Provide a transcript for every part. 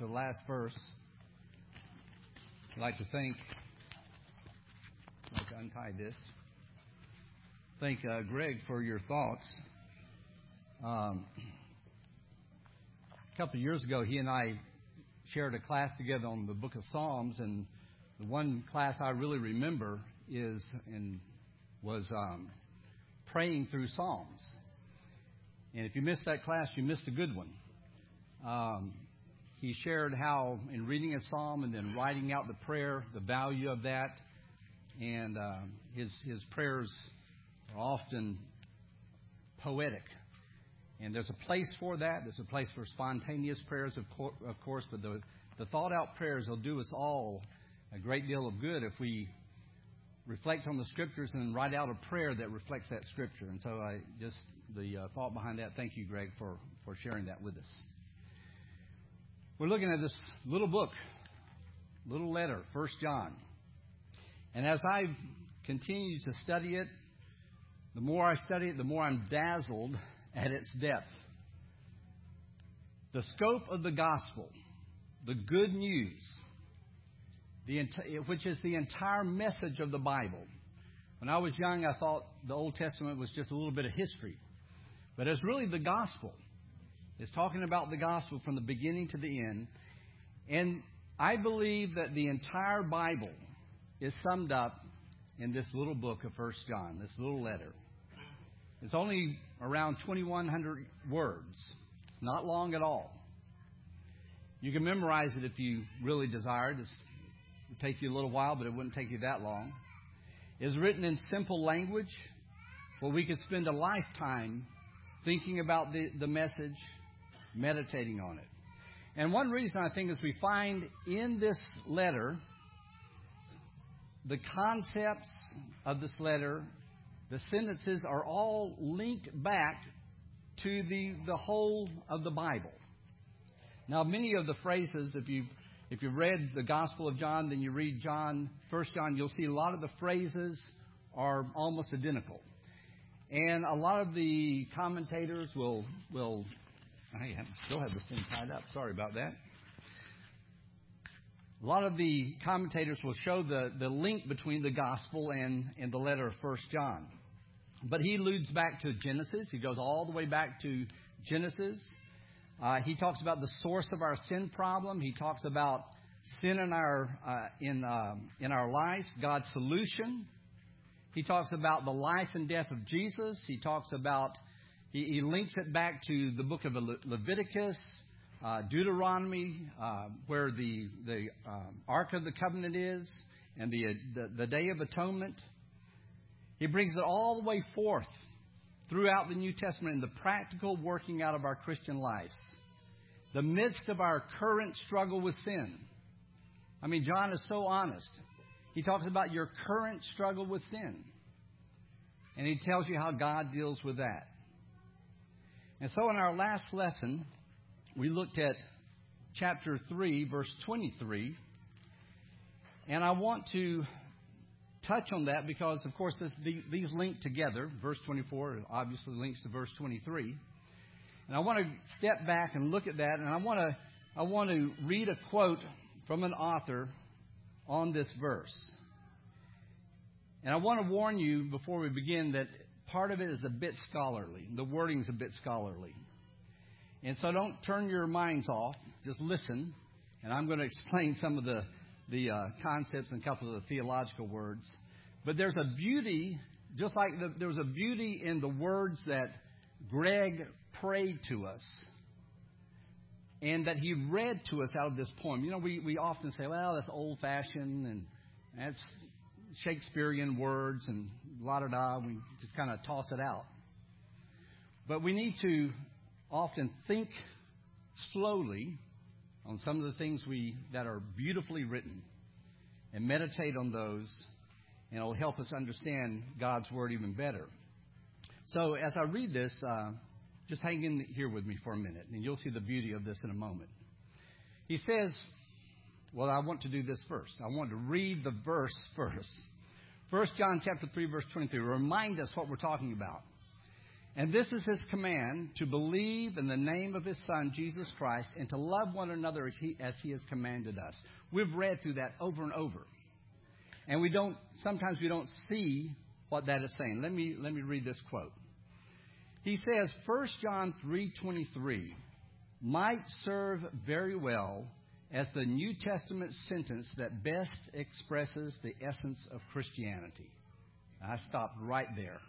to the last verse, I'd like to thank, I'd like to untie this, thank uh, Greg for your thoughts. Um, a couple of years ago, he and I shared a class together on the book of Psalms, and the one class I really remember is and was um, praying through Psalms. And if you missed that class, you missed a good one. Um, he shared how, in reading a psalm and then writing out the prayer, the value of that, and uh, his his prayers are often poetic. And there's a place for that. There's a place for spontaneous prayers, of, co- of course, but the, the thought out prayers will do us all a great deal of good if we reflect on the scriptures and write out a prayer that reflects that scripture. And so I just the uh, thought behind that. Thank you, Greg, for, for sharing that with us. We're looking at this little book, little letter, First John. And as I continue to study it, the more I study it, the more I'm dazzled at its depth. The scope of the gospel, the good news, the, which is the entire message of the Bible. When I was young, I thought the Old Testament was just a little bit of history. But it's really the gospel. It's talking about the gospel from the beginning to the end. And I believe that the entire Bible is summed up in this little book of First John, this little letter. It's only around 2,100 words. It's not long at all. You can memorize it if you really desired. It would take you a little while, but it wouldn't take you that long. It's written in simple language where we could spend a lifetime thinking about the, the message, meditating on it. And one reason I think is we find in this letter the concepts of this letter, the sentences are all linked back to the, the whole of the Bible. Now, many of the phrases, if you if you've read the Gospel of John, then you read John, First John, you'll see a lot of the phrases are almost identical. And a lot of the commentators will will I still have this thing tied up. Sorry about that. A lot of the commentators will show the, the link between the gospel and, and the letter of First John. But he alludes back to Genesis. He goes all the way back to Genesis. Uh, he talks about the source of our sin problem. He talks about sin in our uh, in uh, in our lives, God's solution. He talks about the life and death of Jesus. He talks about, he, he links it back to the book of Le- Leviticus, uh, Deuteronomy, uh, where the, the um, Ark of the Covenant is, and the, the, the Day of Atonement. He brings it all the way forth throughout the New Testament in the practical working out of our Christian lives. The midst of our current struggle with sin. I mean, John is so honest. He talks about your current struggle with sin. And he tells you how God deals with that. And so in our last lesson, we looked at chapter 3, verse 23. And I want to touch on that because, of course, this, these link together. Verse 24 obviously links to verse 23. And I want to step back and look at that, and I want to, I want to read a quote from an author on this verse. And I want to warn you before we begin that part of it is a bit scholarly. The wording is a bit scholarly. And so don't turn your minds off. Just listen. And I'm going to explain some of the, the uh, concepts and a couple of the theological words. But there's a beauty, just like the, there was a beauty in the words that Greg prayed to us and that he read to us out of this poem. You know, we, we often say, well, that's old fashioned and that's Shakespearean words and la da da. We just kind of toss it out. But we need to often think slowly on some of the things we that are beautifully written and meditate on those, and it'll help us understand God's word even better. So as I read this, uh, just hang in here with me for a minute, and you'll see the beauty of this in a moment. He says, well, I want to do this first. I want to read the verse first. 1 John chapter 3, verse 23. Remind us what we're talking about. And this is his command to believe in the name of his Son, Jesus Christ, and to love one another as he, as he has commanded us. We've read through that over and over. And we don't, sometimes we don't see what that is saying. Let me, let me read this quote. He says, 1 John 3.23 might serve very well as the New Testament sentence that best expresses the essence of Christianity. I stopped right there.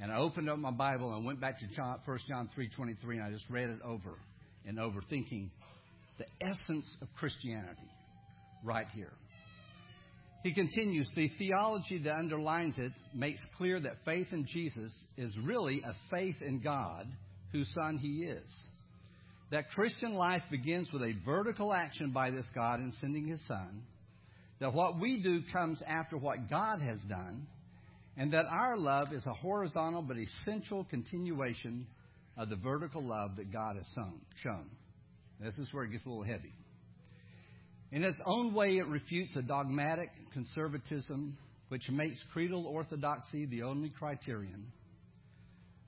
And I opened up my Bible and went back to John, 1 John 3.23 and I just read it over and over thinking the essence of Christianity right here. He continues, the theology that underlines it makes clear that faith in Jesus is really a faith in God, whose Son He is. That Christian life begins with a vertical action by this God in sending His Son. That what we do comes after what God has done. And that our love is a horizontal but essential continuation of the vertical love that God has shown. This is where it gets a little heavy. In its own way, it refutes a dogmatic conservatism which makes creedal orthodoxy the only criterion,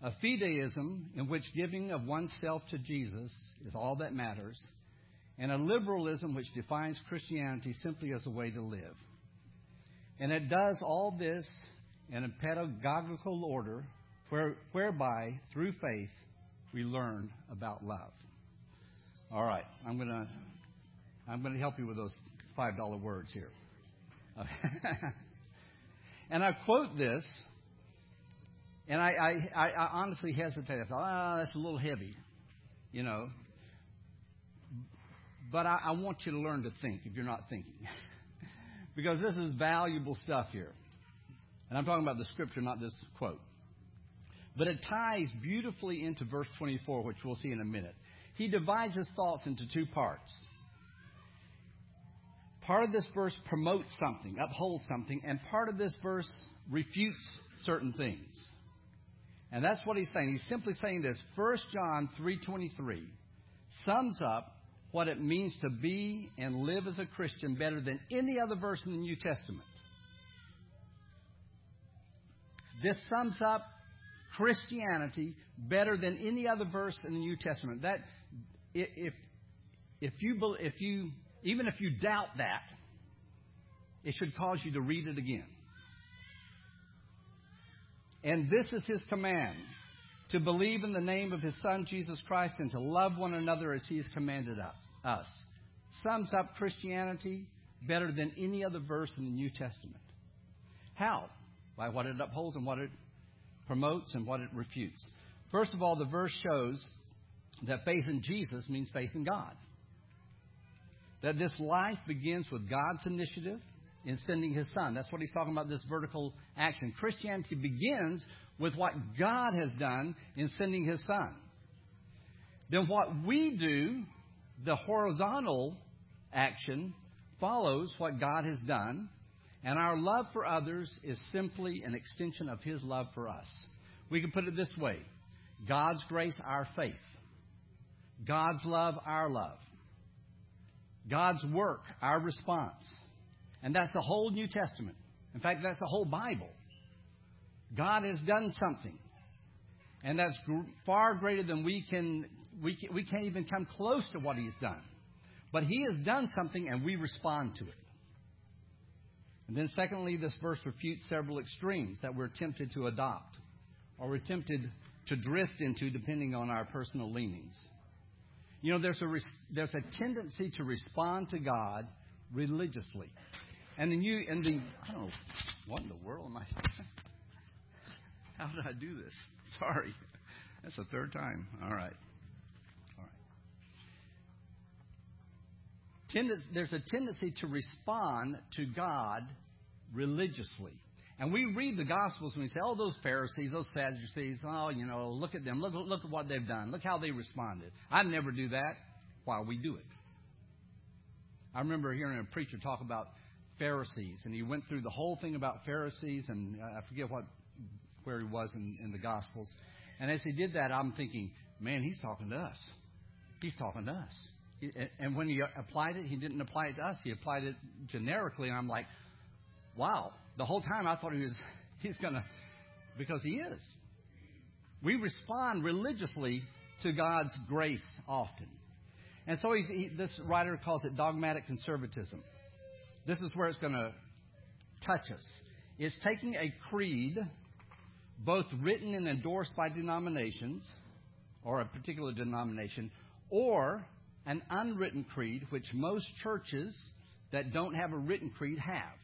a fideism in which giving of oneself to Jesus is all that matters, and a liberalism which defines Christianity simply as a way to live. And it does all this in a pedagogical order where, whereby, through faith, we learn about love. All right, I'm going to I'm going to help you with those $5 words here. and I quote this, and I, I, I honestly hesitate. I thought, oh, that's a little heavy, you know. But I, I want you to learn to think if you're not thinking. because this is valuable stuff here. And I'm talking about the scripture, not this quote. But it ties beautifully into verse 24, which we'll see in a minute. He divides his thoughts into two parts. Part of this verse promotes something, upholds something, and part of this verse refutes certain things. And that's what he's saying. He's simply saying this. 1 John 3:23 sums up what it means to be and live as a Christian better than any other verse in the New Testament. This sums up Christianity better than any other verse in the New Testament. That if if you if you even if you doubt that, it should cause you to read it again. And this is his command to believe in the name of his Son, Jesus Christ, and to love one another as he has commanded us. Sums up Christianity better than any other verse in the New Testament. How? By what it upholds and what it promotes and what it refutes. First of all, the verse shows that faith in Jesus means faith in God. That this life begins with God's initiative in sending his son. That's what he's talking about, this vertical action. Christianity begins with what God has done in sending his son. Then what we do, the horizontal action, follows what God has done, and our love for others is simply an extension of his love for us. We can put it this way God's grace, our faith. God's love, our love. God's work, our response. And that's the whole New Testament. In fact, that's the whole Bible. God has done something. And that's far greater than we can, we, can, we can't even come close to what He's done. But He has done something and we respond to it. And then, secondly, this verse refutes several extremes that we're tempted to adopt or we're tempted to drift into depending on our personal leanings. You know, there's a, there's a tendency to respond to God religiously. And then you, and the, I don't know, what in the world am I? How did I do this? Sorry. That's the third time. All right. All right. there's a tendency to respond to God religiously. And we read the Gospels and we say, oh, those Pharisees, those Sadducees, oh, you know, look at them. Look, look at what they've done. Look how they responded. I'd never do that while we do it. I remember hearing a preacher talk about Pharisees, and he went through the whole thing about Pharisees, and I forget what where he was in, in the Gospels. And as he did that, I'm thinking, man, he's talking to us. He's talking to us. And when he applied it, he didn't apply it to us. He applied it generically, and I'm like, wow. The whole time I thought he was he's gonna because he is. We respond religiously to God's grace often. And so he, this writer calls it dogmatic conservatism. This is where it's going to touch us. It's taking a creed, both written and endorsed by denominations, or a particular denomination, or an unwritten creed, which most churches that don't have a written creed have.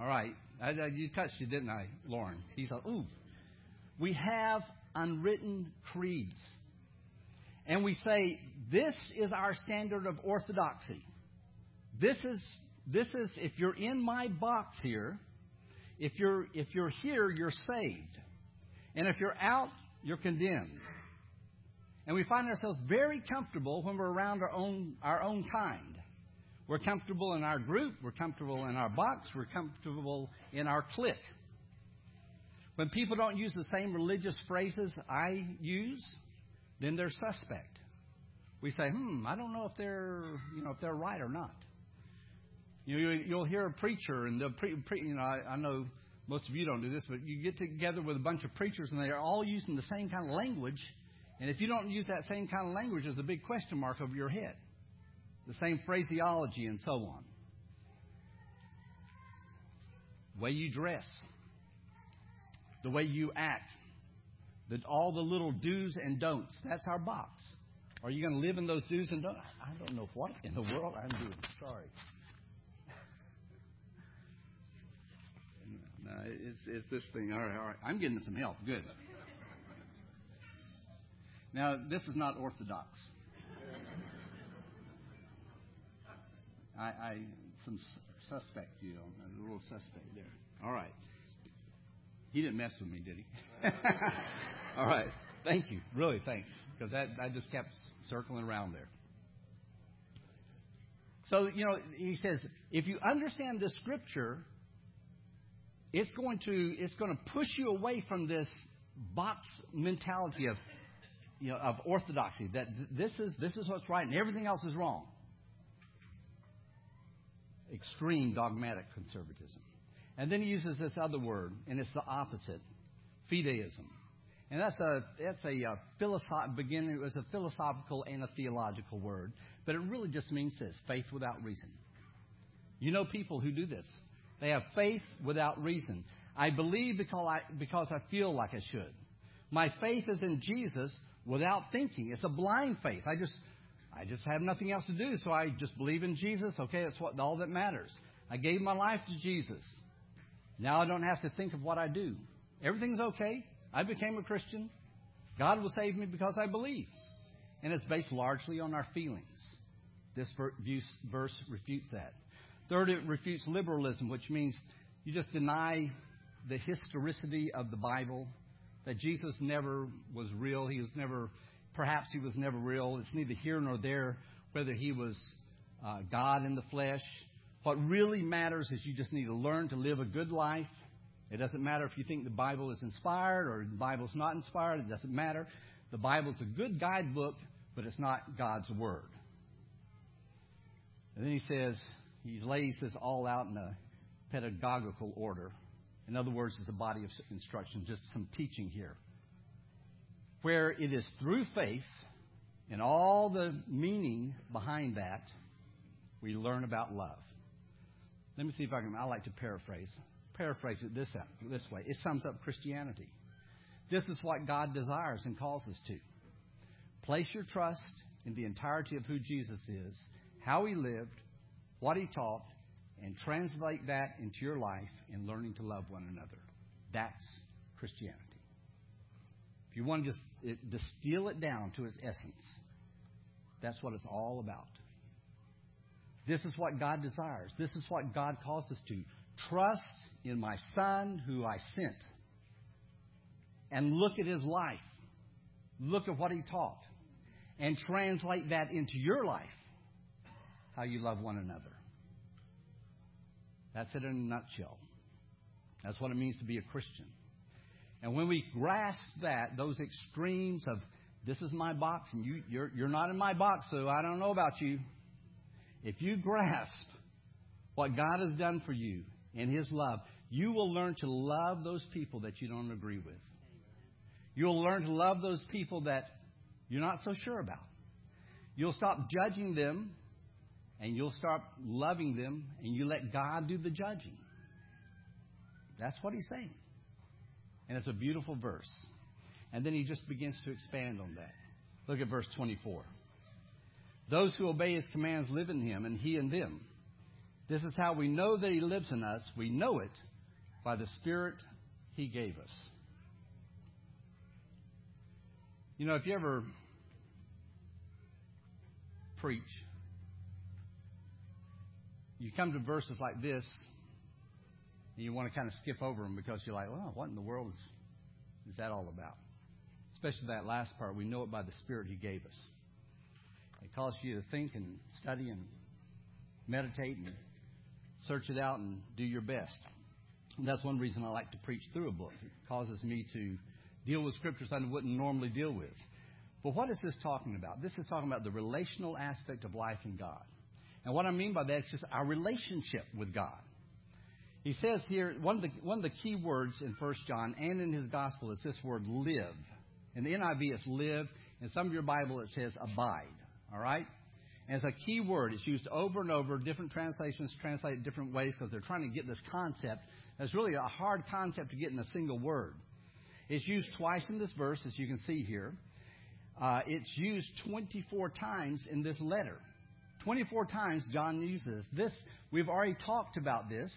All right. I, I, you touched it, didn't I, Lauren? He said, ooh. We have unwritten creeds. And we say, this is our standard of orthodoxy. This is, this is, if you're in my box here, if you're, if you're here, you're saved. And if you're out, you're condemned. And we find ourselves very comfortable when we're around our own, our own kind. We're comfortable in our group, we're comfortable in our box, we're comfortable in our clique. When people don't use the same religious phrases I use, then they're suspect. We say, "Hmm, I don't know if they're, you know, if they're right or not." You know, you'll hear a preacher, and the pre, pre, you know, I, I know most of you don't do this, but you get together with a bunch of preachers, and they are all using the same kind of language. And if you don't use that same kind of language, there's a big question mark over your head the same phraseology, and so on. The way you dress, the way you act, the, all the little do's and don'ts. That's our box. Are you going to live in those do's and don'ts? I don't know what in the world I'm doing. Sorry. Uh, no, it's, it's this thing. All right, all right. I'm getting some help. Good. Now, this is not orthodox. I, I some suspect, you know, a little suspect there. All right. He didn't mess with me, did he? All right. Thank you. Really, thanks. Because that, I just kept circling around there. So, you know, he says, if you understand this scripture, it's going to, it's going to push you away from this box mentality of, you know, of orthodoxy, that this is, this is what's right and everything else is wrong extreme dogmatic conservatism. And then he uses this other word, and it's the opposite, fideism. And that's a that's a, a uh, philosoph- beginning. It was a philosophical and a theological word, but it really just means this: faith without reason. You know people who do this. They have faith without reason. I believe because I because I feel like I should. My faith is in Jesus without thinking. It's a blind faith. I just I just have nothing else to do, so I just believe in Jesus. Okay, that's what all that matters. I gave my life to Jesus. Now I don't have to think of what I do. Everything's okay. I became a Christian. God will save me because I believe. And it's based largely on our feelings. This verse refutes that. Third, it refutes liberalism, which means you just deny the historicity of the Bible, that Jesus never was real. He was never Perhaps he was never real. It's neither here nor there whether he was uh, God in the flesh. What really matters is you just need to learn to live a good life. It doesn't matter if you think the Bible is inspired or the Bible's not inspired. It doesn't matter. The Bible's a good guidebook, but it's not God's Word. And then he says, he lays this all out in a pedagogical order. In other words, it's a body of instruction, just some teaching here where it is through faith and all the meaning behind that we learn about love. Let me see if I can. I like to paraphrase. Paraphrase it this this way. It sums up Christianity. This is what God desires and calls us to. Place your trust in the entirety of who Jesus is, how he lived, what he taught, and translate that into your life in learning to love one another. That's Christianity. If you want to just distill it down to its essence, that's what it's all about. This is what God desires. This is what God calls us to. Trust in my Son who I sent. And look at his life. Look at what he taught. And translate that into your life. How you love one another. That's it in a nutshell. That's what it means to be a Christian. And when we grasp that, those extremes of this is my box and you, you're, you're not in my box, so I don't know about you. If you grasp what God has done for you in His love, you will learn to love those people that you don't agree with. You'll learn to love those people that you're not so sure about. You'll stop judging them and you'll start loving them and you let God do the judging. That's what he's saying. And it's a beautiful verse. And then he just begins to expand on that. Look at verse 24. Those who obey his commands live in him, and he in them. This is how we know that he lives in us. We know it by the Spirit he gave us. You know, if you ever preach, you come to verses like this, and you want to kind of skip over them because you're like, well, what in the world is, is that all about? Especially that last part. We know it by the Spirit He gave us. It calls you to think and study and meditate and search it out and do your best. And that's one reason I like to preach through a book. It causes me to deal with scriptures I wouldn't normally deal with. But what is this talking about? This is talking about the relational aspect of life in God. And what I mean by that is just our relationship with God. He says here, one of the, one of the key words in 1 John and in his gospel is this word live. In the NIV, it's live. In some of your Bible, it says abide. All right? And it's a key word. It's used over and over. Different translations translate it different ways because they're trying to get this concept. That's really a hard concept to get in a single word. It's used twice in this verse, as you can see here. Uh, it's used 24 times in this letter. 24 times John uses this. We've already talked about this,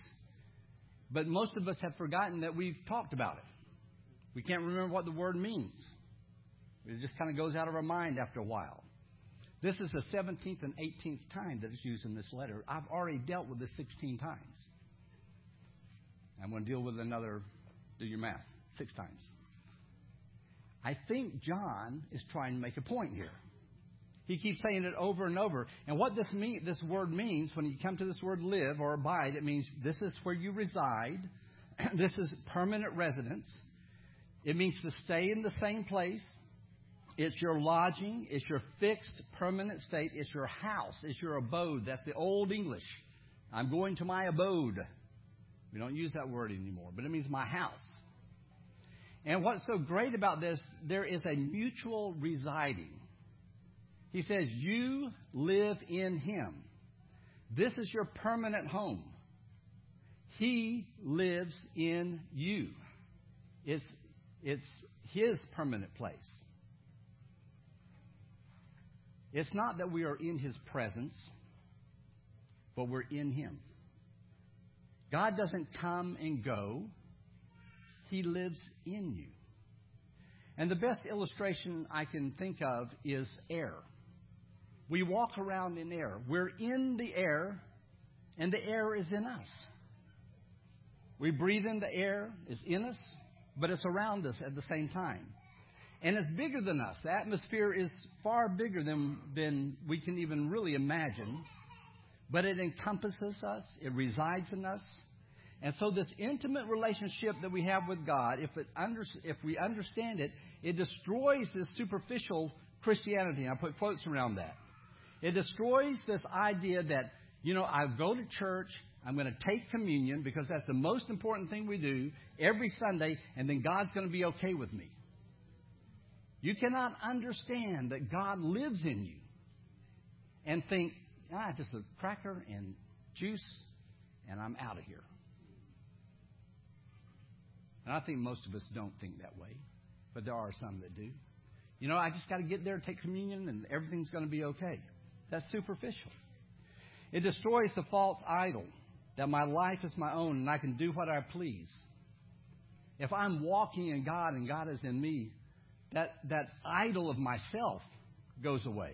but most of us have forgotten that we've talked about it. We can't remember what the word means. It just kind of goes out of our mind after a while. This is the 17th and 18th time that it's used in this letter. I've already dealt with this 16 times. I'm going to deal with another, do your math, six times. I think John is trying to make a point here. He keeps saying it over and over. And what this mean, this word means, when you come to this word live or abide, it means this is where you reside. this is permanent residence. It means to stay in the same place. It's your lodging. It's your fixed, permanent state. It's your house. It's your abode. That's the old English. I'm going to my abode. We don't use that word anymore, but it means my house. And what's so great about this, there is a mutual residing. He says, You live in Him. This is your permanent home. He lives in you. It's, it's His permanent place. It's not that we are in His presence, but we're in Him. God doesn't come and go. He lives in you. And the best illustration I can think of is air. We walk around in air. We're in the air, and the air is in us. We breathe in the air, it's in us, but it's around us at the same time. And it's bigger than us. The atmosphere is far bigger than, than we can even really imagine. But it encompasses us, it resides in us, and so, this intimate relationship that we have with God, if, it under, if we understand it, it destroys this superficial Christianity. I put quotes around that. It destroys this idea that, you know, I go to church, I'm going to take communion because that's the most important thing we do every Sunday, and then God's going to be okay with me. You cannot understand that God lives in you and think, ah, just a cracker and juice, and I'm out of here. And I think most of us don't think that way, but there are some that do. You know, I just got to get there, take communion, and everything's going to be okay. That's superficial. It destroys the false idol that my life is my own and I can do what I please. If I'm walking in God and God is in me, that, that idol of myself goes away.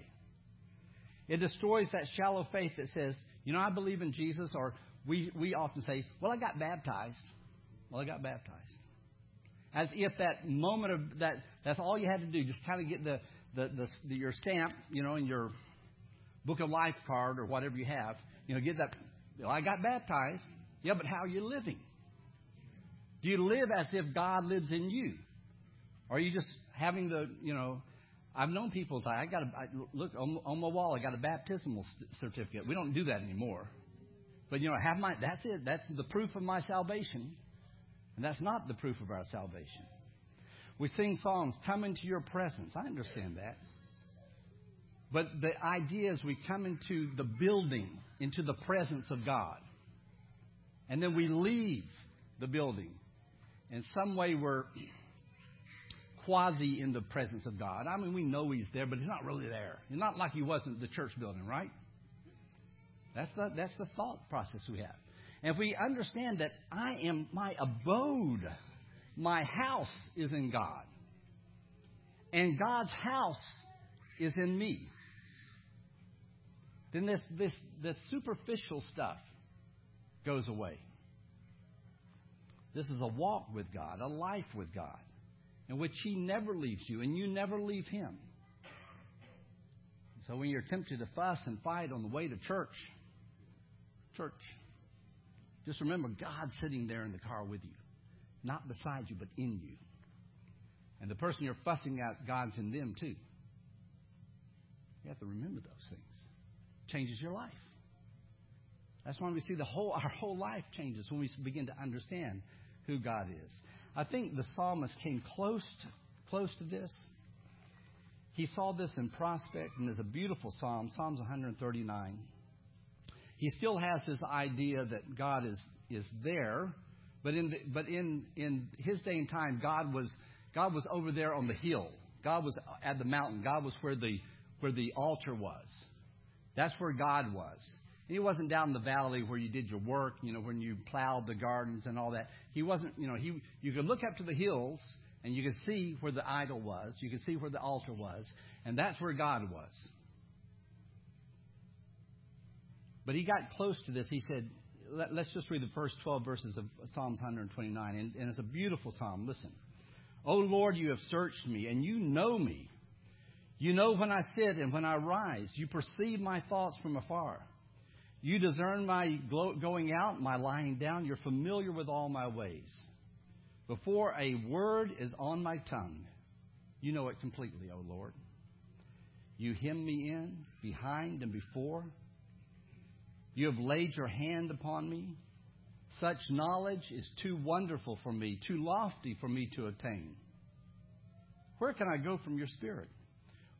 It destroys that shallow faith that says, you know, I believe in Jesus, or we, we often say, well, I got baptized. Well, I got baptized as if that moment of that that's all you had to do, just kind of get the, the, the, the your stamp, you know, and your book of life card or whatever you have, you know, get that. I got baptized. Yeah, but how are you living? Do you live as if God lives in you? Or are you just having the, you know, I've known people say, I got a, I, look on, on my wall, I got a baptismal certificate. We don't do that anymore. But, you know, have my, that's it. That's the proof of my salvation. And that's not the proof of our salvation. We sing songs, come into your presence. I understand that. But the idea is we come into the building, into the presence of God. And then we leave the building. In some way, we're quasi in the presence of God. I mean, we know He's there, but He's not really there. It's not like He wasn't the church building, right? That's the, that's the thought process we have. And if we understand that I am my abode, my house is in God, and God's house is in me, then this, this, this superficial stuff goes away. This is a walk with God, a life with God, in which He never leaves you and you never leave Him. So when you're tempted to fuss and fight on the way to church, church, just remember God's sitting there in the car with you, not beside you, but in you. And the person you're fussing at, God's in them too. You have to remember those things. Changes your life. That's when we see the whole our whole life changes when we begin to understand who God is. I think the psalmist came close to, close to this. He saw this in prospect, and there's a beautiful psalm, Psalms 139. He still has this idea that God is is there, but in the, but in in his day and time, God was God was over there on the hill. God was at the mountain. God was where the where the altar was. That's where God was. He wasn't down in the valley where you did your work, you know, when you plowed the gardens and all that. He wasn't, you know, he you could look up to the hills and you could see where the idol was, you could see where the altar was, and that's where God was. But he got close to this. He said, let, us just read the first 12 verses of Psalms 129, and, and it's a beautiful psalm. Listen. O Lord, you have searched me, and you know me. You know when I sit and when I rise. You perceive my thoughts from afar. You discern my going out, my lying down. You're familiar with all my ways. Before a word is on my tongue, you know it completely, O Lord. You hem me in, behind and before. You have laid your hand upon me. Such knowledge is too wonderful for me, too lofty for me to attain. Where can I go from your spirit?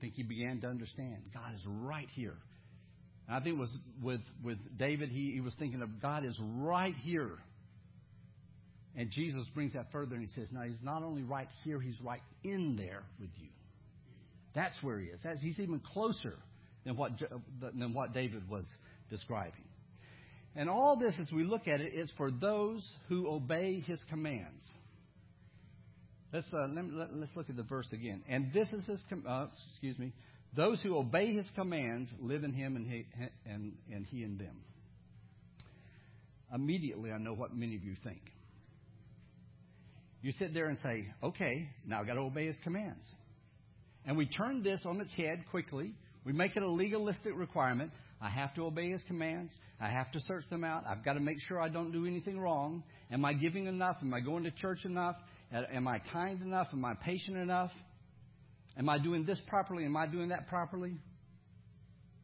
think he began to understand God is right here. And I think it was with, with David, he, he was thinking of God is right here. And Jesus brings that further and he says, No, he's not only right here, he's right in there with you. That's where he is. That's, he's even closer than what, than what David was describing. And all this, as we look at it, is for those who obey his commands. Let's, uh, let, let, us look at the verse again. And this is his, uh, excuse me, those who obey his commands live in him and he, and, and he in them. Immediately, I know what many of you think. You sit there and say, okay, now I've got to obey his commands. And we turn this on its head quickly. We make it a legalistic requirement. I have to obey his commands. I have to search them out. I've got to make sure I don't do anything wrong. Am I giving enough? Am I going to church enough? Am I kind enough? Am I patient enough? Am I doing this properly? Am I doing that properly?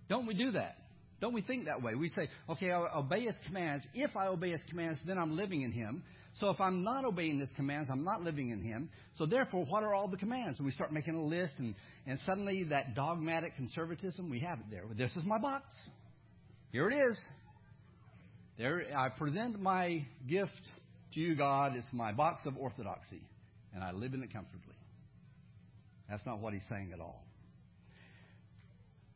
Don't we do that? Don't we think that way? We say, okay, I'll obey his commands. If I obey his commands, then I'm living in him. So if I'm not obeying his commands, I'm not living in him. So therefore, what are all the commands? And we start making a list, and, and suddenly that dogmatic conservatism, we have it there. This is my box. Here it is. There, I present my gift to you, God, it's my box of orthodoxy, and I live in it comfortably. That's not what he's saying at all.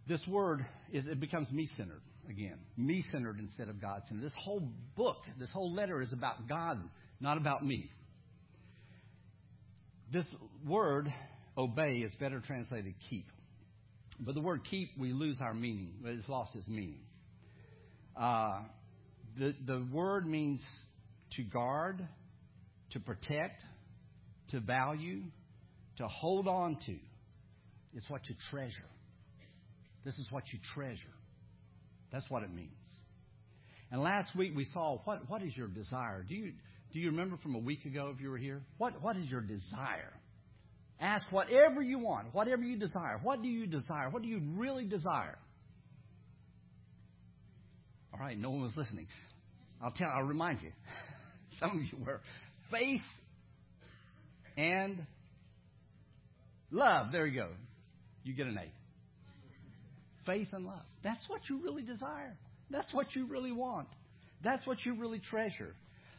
This word is it becomes me centered again. Me centered instead of God centered. This whole book, this whole letter is about God, not about me. This word, obey, is better translated keep. But the word keep, we lose our meaning. It's lost its meaning. Uh, the, the word means to guard, to protect, to value, to hold on to. It's what you treasure. This is what you treasure. That's what it means. And last week we saw what, what is your desire? Do you, do you remember from a week ago if you were here? What, what is your desire? Ask whatever you want, whatever you desire. What do you desire? What do you really desire? All right, no one was listening. I'll tell. I'll remind you. Some of oh, you were faith and love. There you go. You get an A. Faith and love. That's what you really desire. That's what you really want. That's what you really treasure.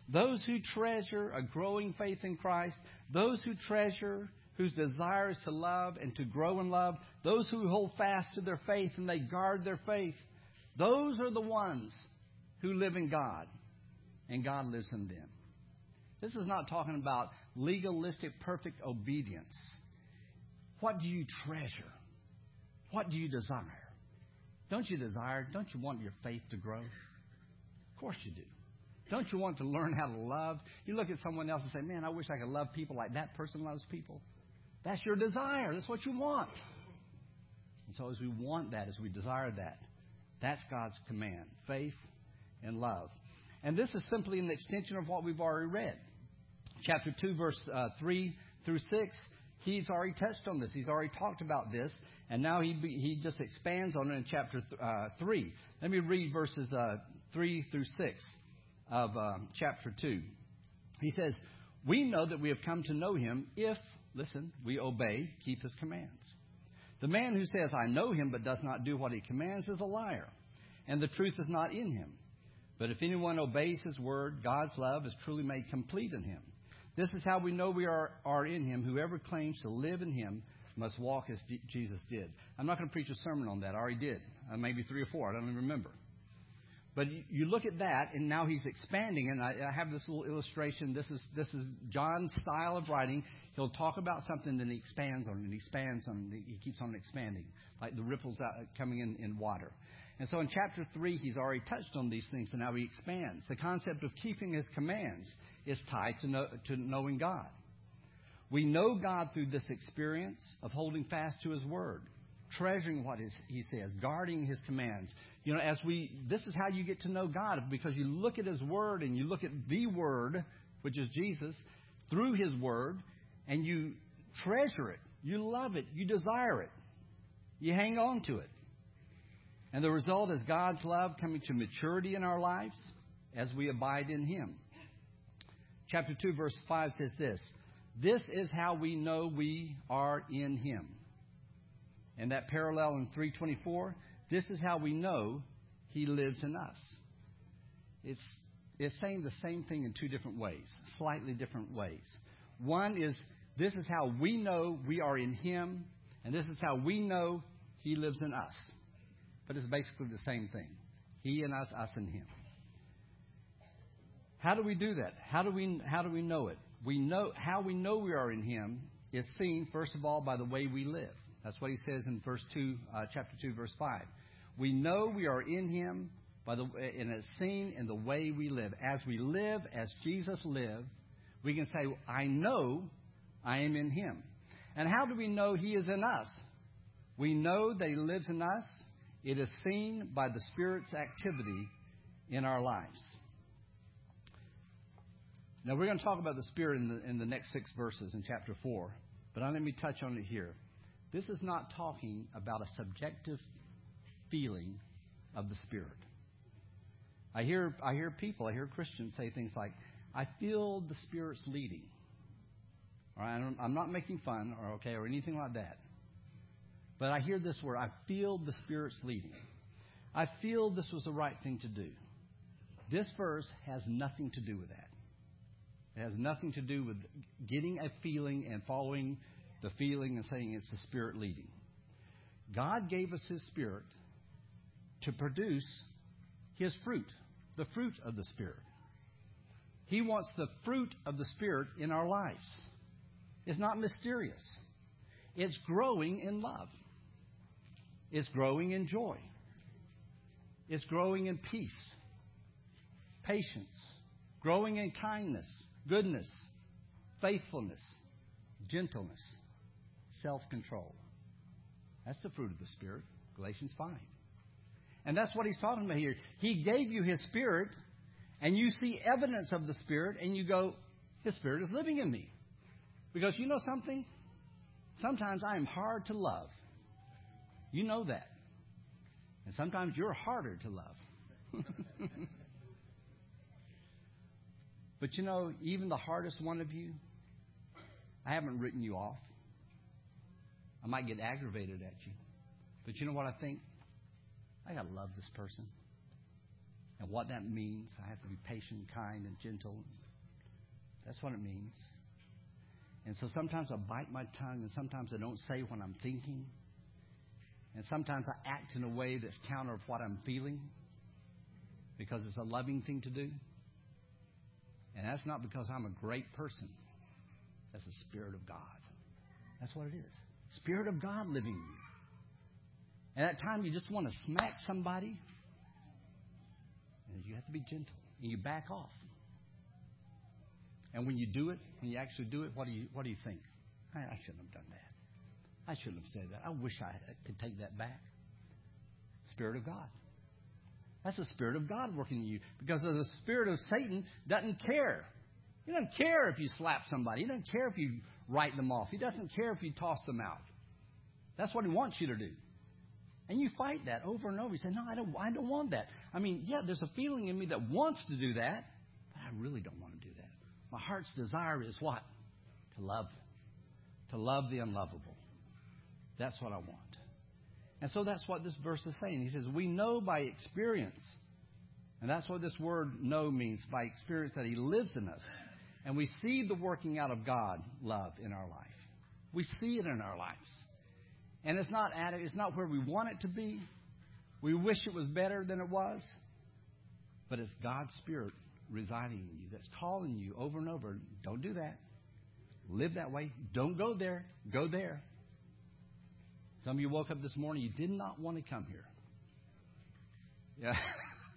Those who treasure a growing faith in Christ, those who treasure whose desire is to love and to grow in love, those who hold fast to their faith and they guard their faith, those are the ones who live in God and God lives in them. This is not talking about legalistic, perfect obedience. What do you treasure? What do you desire? Don't you desire, don't you want your faith to grow? Of course you do. Don't you want to learn how to love? You look at someone else and say, Man, I wish I could love people like that person loves people. That's your desire. That's what you want. And so, as we want that, as we desire that, that's God's command faith and love. And this is simply an extension of what we've already read. Chapter 2, verse uh, 3 through 6, he's already touched on this. He's already talked about this. And now he, he just expands on it in chapter th- uh, 3. Let me read verses uh, 3 through 6 of um, chapter 2. He says, We know that we have come to know him if, listen, we obey, keep his commands. The man who says, I know him, but does not do what he commands, is a liar, and the truth is not in him. But if anyone obeys his word, God's love is truly made complete in him. This is how we know we are, are in him. Whoever claims to live in him must walk as D- Jesus did. I'm not going to preach a sermon on that. I already did. Uh, maybe three or four. I don't even remember. But you look at that, and now he's expanding. And I, I have this little illustration. This is this is John's style of writing. He'll talk about something, then he expands on it, and he expands on it. He keeps on expanding, like the ripples out, coming in in water. And so in chapter 3, he's already touched on these things, and now he expands. The concept of keeping his commands is tied to, know, to knowing God. We know God through this experience of holding fast to his word, treasuring what he says, guarding his commands. You know, as we, this is how you get to know God, because you look at his word and you look at the word, which is Jesus, through his word, and you treasure it. You love it. You desire it. You hang on to it. And the result is God's love coming to maturity in our lives as we abide in Him. Chapter 2, verse 5 says this This is how we know we are in Him. And that parallel in 324, this is how we know He lives in us. It's, it's saying the same thing in two different ways, slightly different ways. One is this is how we know we are in Him, and this is how we know He lives in us but it's basically the same thing. He and us, us and him. How do we do that? How do we how do we know it? We know how we know we are in him is seen first of all by the way we live. That's what he says in verse two, uh, chapter two, verse five. We know we are in him by the and it's seen in the way we live. As we live as Jesus lived, we can say, "I know I am in him." And how do we know he is in us? We know that he lives in us it is seen by the Spirit's activity in our lives. Now, we're going to talk about the Spirit in the, in the next six verses in chapter 4, but I let me touch on it here. This is not talking about a subjective feeling of the Spirit. I hear, I hear people, I hear Christians say things like, I feel the Spirit's leading. All right, I'm not making fun or okay or anything like that. But I hear this word I feel the Spirit's leading. I feel this was the right thing to do. This verse has nothing to do with that. It has nothing to do with getting a feeling and following the feeling and saying it's the Spirit leading. God gave us His Spirit to produce His fruit, the fruit of the Spirit. He wants the fruit of the Spirit in our lives. It's not mysterious, it's growing in love. It's growing in joy. It's growing in peace, patience, growing in kindness, goodness, faithfulness, gentleness, self control. That's the fruit of the Spirit, Galatians 5. And that's what he's talking about here. He gave you his Spirit, and you see evidence of the Spirit, and you go, His Spirit is living in me. Because you know something? Sometimes I am hard to love. You know that. And sometimes you're harder to love. but you know, even the hardest one of you, I haven't written you off. I might get aggravated at you. But you know what I think? I got to love this person. And what that means, I have to be patient, kind, and gentle. That's what it means. And so sometimes I bite my tongue, and sometimes I don't say what I'm thinking. And sometimes I act in a way that's counter of what I'm feeling because it's a loving thing to do. And that's not because I'm a great person. That's the Spirit of God. That's what it is. Spirit of God living in you. And at time you just want to smack somebody, and you have to be gentle and you back off. And when you do it, when you actually do it, what do you what do you think? I, I shouldn't have done that. I shouldn't have said that. I wish I could take that back. Spirit of God. That's the Spirit of God working in you. Because of the Spirit of Satan doesn't care. He doesn't care if you slap somebody. He doesn't care if you write them off. He doesn't care if you toss them out. That's what he wants you to do. And you fight that over and over. You say, No, I don't, I don't want that. I mean, yeah, there's a feeling in me that wants to do that, but I really don't want to do that. My heart's desire is what? To love. To love the unlovable. That's what I want. And so that's what this verse is saying. He says, We know by experience. And that's what this word know means by experience that He lives in us. And we see the working out of God love in our life. We see it in our lives. And it's not at it, it's not where we want it to be. We wish it was better than it was. But it's God's Spirit residing in you that's calling you over and over. Don't do that. Live that way. Don't go there. Go there. Some of you woke up this morning, you did not want to come here. Yeah.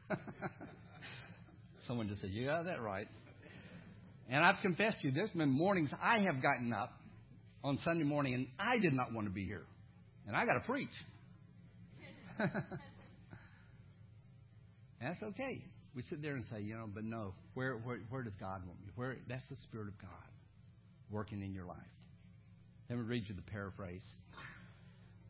Someone just said, You got that right. And I've confessed to you, there's been mornings I have gotten up on Sunday morning and I did not want to be here. And I got to preach. That's okay. We sit there and say, you know, but no, where, where, where does God want me? Where, that's the Spirit of God working in your life. Let me read you the paraphrase.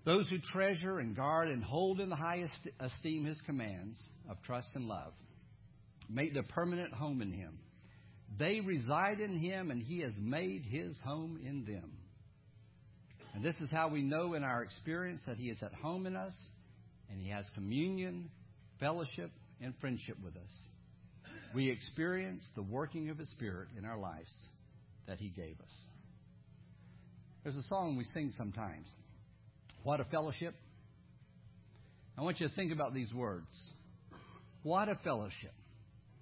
Those who treasure and guard and hold in the highest esteem his commands of trust and love make their permanent home in him. They reside in him, and he has made his home in them. And this is how we know in our experience that he is at home in us, and he has communion, fellowship, and friendship with us. We experience the working of his Spirit in our lives that he gave us. There's a song we sing sometimes. What a fellowship. I want you to think about these words. What a fellowship.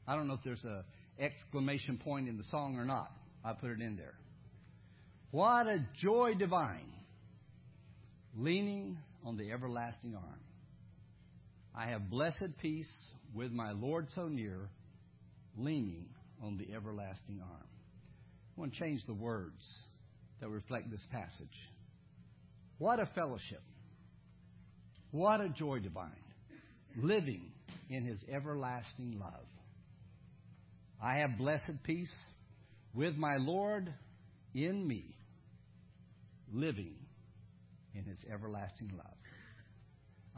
I don't know if there's a exclamation point in the song or not. I put it in there. What a joy divine, leaning on the everlasting arm. I have blessed peace with my Lord so near, leaning on the everlasting arm. I want to change the words that reflect this passage. What a fellowship. What a joy divine. Living in his everlasting love. I have blessed peace with my Lord in me, living in his everlasting love.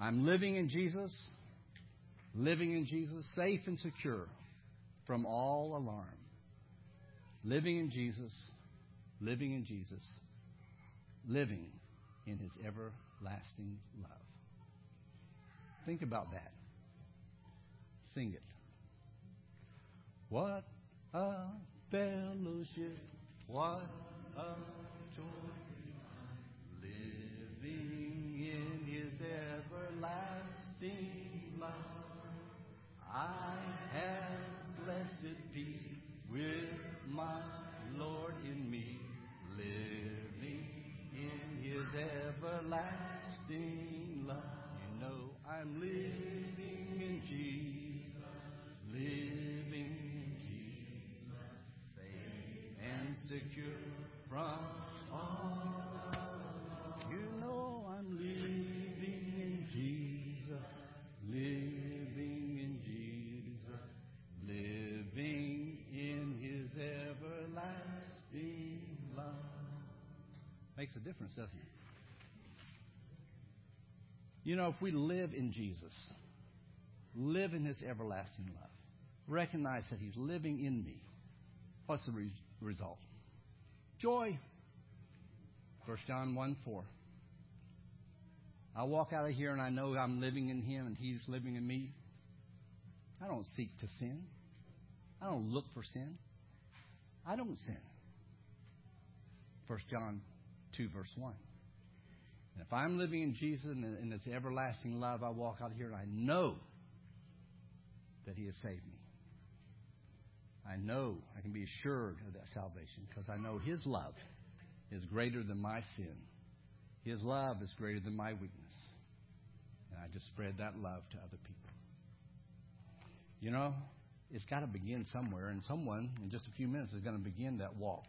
I'm living in Jesus, living in Jesus, safe and secure from all alarm. Living in Jesus, living in Jesus, living in his everlasting love. Think about that. Sing it. What a fellowship, what a joy, living in his everlasting love. I have blessed peace with my his everlasting love. You know I'm living in Jesus, living in Jesus, safe and secure from difference, doesn't it? You know, if we live in Jesus, live in His everlasting love, recognize that He's living in me, what's the re- result? Joy. 1 John 1 4. I walk out of here and I know I'm living in Him and He's living in me. I don't seek to sin. I don't look for sin. I don't sin. 1 John 2, verse 1. And if I'm living in Jesus and in His everlasting love, I walk out here and I know that He has saved me. I know I can be assured of that salvation because I know His love is greater than my sin. His love is greater than my weakness. And I just spread that love to other people. You know, it's got to begin somewhere, and someone in just a few minutes is going to begin that walk